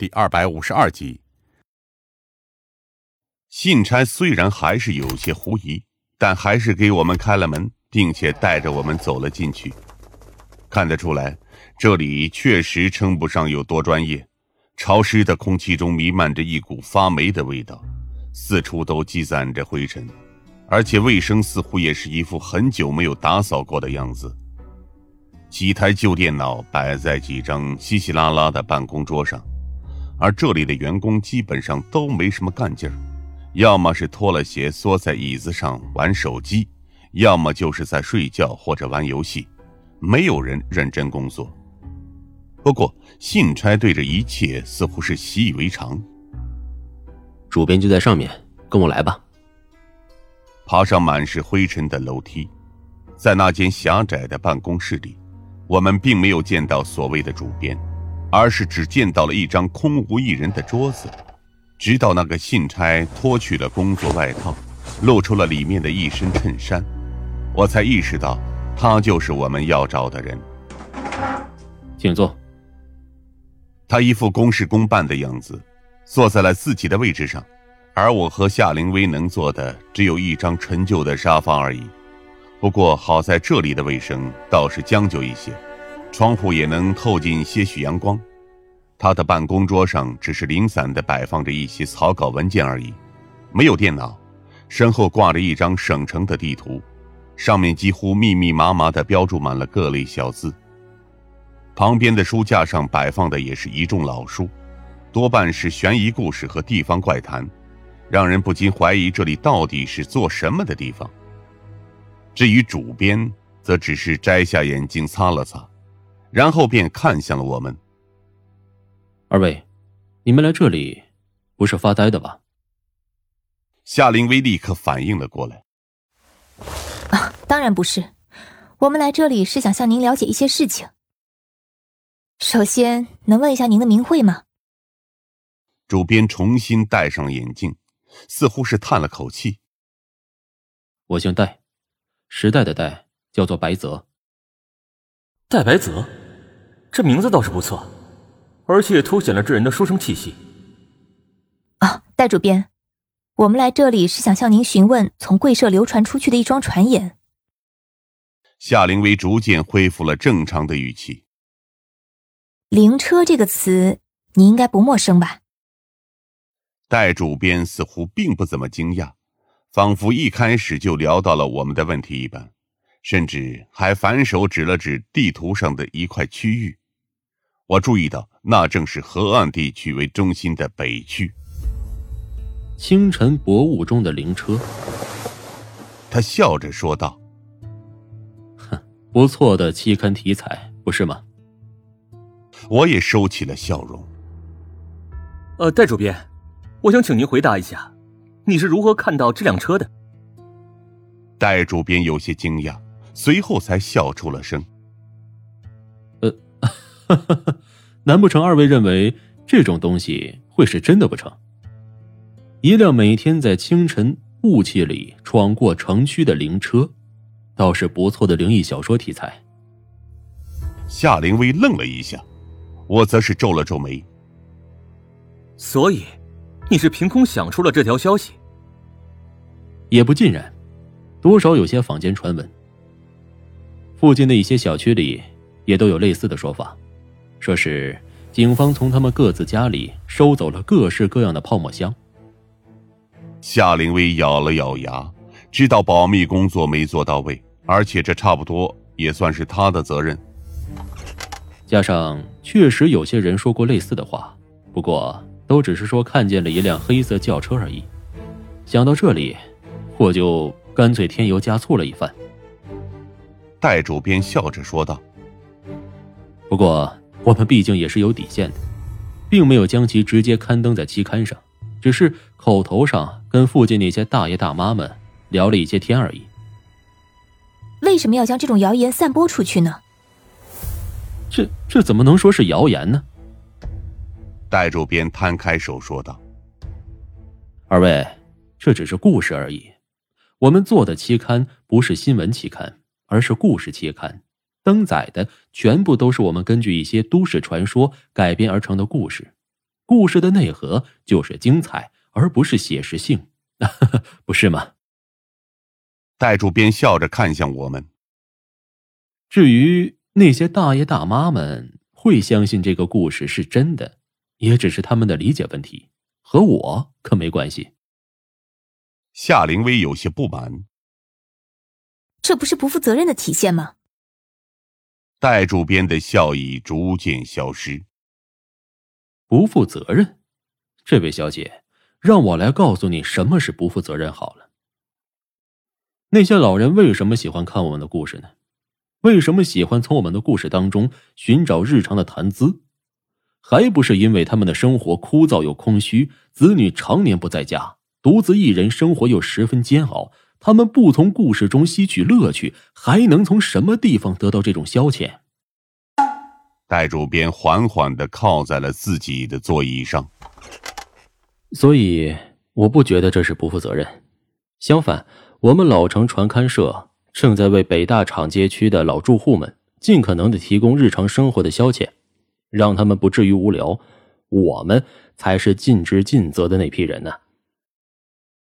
第二百五十二集。信差虽然还是有些狐疑，但还是给我们开了门，并且带着我们走了进去。看得出来，这里确实称不上有多专业。潮湿的空气中弥漫着一股发霉的味道，四处都积攒着灰尘，而且卫生似乎也是一副很久没有打扫过的样子。几台旧电脑摆在几张稀稀拉拉的办公桌上，而这里的员工基本上都没什么干劲儿，要么是脱了鞋缩在椅子上玩手机，要么就是在睡觉或者玩游戏，没有人认真工作。不过，信差对这一切似乎是习以为常。主编就在上面，跟我来吧。爬上满是灰尘的楼梯，在那间狭窄的办公室里。我们并没有见到所谓的主编，而是只见到了一张空无一人的桌子。直到那个信差脱去了工作外套，露出了里面的一身衬衫，我才意识到他就是我们要找的人。请坐。他一副公事公办的样子，坐在了自己的位置上，而我和夏灵薇能坐的只有一张陈旧的沙发而已。不过好在这里的卫生倒是将就一些，窗户也能透进些许阳光。他的办公桌上只是零散地摆放着一些草稿文件而已，没有电脑。身后挂着一张省城的地图，上面几乎密密麻麻地标注满了各类小字。旁边的书架上摆放的也是一众老书，多半是悬疑故事和地方怪谈，让人不禁怀疑这里到底是做什么的地方。至于主编，则只是摘下眼镜擦了擦，然后便看向了我们。二位，你们来这里不是发呆的吧？夏灵薇立刻反应了过来。啊，当然不是，我们来这里是想向您了解一些事情。首先，能问一下您的名讳吗？主编重新戴上眼镜，似乎是叹了口气。我姓戴。时代的代叫做白泽，戴白泽，这名字倒是不错，而且凸显了这人的书生气息。啊，戴主编，我们来这里是想向您询问从贵社流传出去的一桩传言。夏灵薇逐渐恢复了正常的语气。灵车这个词，你应该不陌生吧？戴主编似乎并不怎么惊讶。仿佛一开始就聊到了我们的问题一般，甚至还反手指了指地图上的一块区域。我注意到，那正是河岸地区为中心的北区。清晨薄雾中的灵车，他笑着说道：“哼，不错的期刊题材，不是吗？”我也收起了笑容。呃，戴主编，我想请您回答一下。你是如何看到这辆车的？戴主编有些惊讶，随后才笑出了声。呃，难不成二位认为这种东西会是真的不成？一辆每天在清晨雾气里闯过城区的灵车，倒是不错的灵异小说题材。夏灵薇愣了一下，我则是皱了皱眉。所以，你是凭空想出了这条消息？也不尽然，多少有些坊间传闻。附近的一些小区里也都有类似的说法，说是警方从他们各自家里收走了各式各样的泡沫箱。夏灵薇咬了咬牙，知道保密工作没做到位，而且这差不多也算是他的责任。加上确实有些人说过类似的话，不过都只是说看见了一辆黑色轿车而已。想到这里。我就干脆添油加醋了一番。戴主编笑着说道：“不过我们毕竟也是有底线的，并没有将其直接刊登在期刊上，只是口头上跟附近那些大爷大妈们聊了一些天而已。”为什么要将这种谣言散播出去呢？这这怎么能说是谣言呢？戴主编摊开手说道：“二位，这只是故事而已。”我们做的期刊不是新闻期刊，而是故事期刊，登载的全部都是我们根据一些都市传说改编而成的故事。故事的内核就是精彩，而不是写实性，不是吗？戴主编笑着看向我们。至于那些大爷大妈们会相信这个故事是真的，也只是他们的理解问题，和我可没关系。夏灵薇有些不满，这不是不负责任的体现吗？戴主编的笑意逐渐消失。不负责任，这位小姐，让我来告诉你什么是不负责任好了。那些老人为什么喜欢看我们的故事呢？为什么喜欢从我们的故事当中寻找日常的谈资？还不是因为他们的生活枯燥又空虚，子女常年不在家，独自一人生活又十分煎熬。他们不从故事中吸取乐趣，还能从什么地方得到这种消遣？戴主编缓缓的靠在了自己的座椅上。所以，我不觉得这是不负责任。相反，我们老城传刊社正在为北大厂街区的老住户们尽可能的提供日常生活的消遣，让他们不至于无聊。我们才是尽职尽责的那批人呢。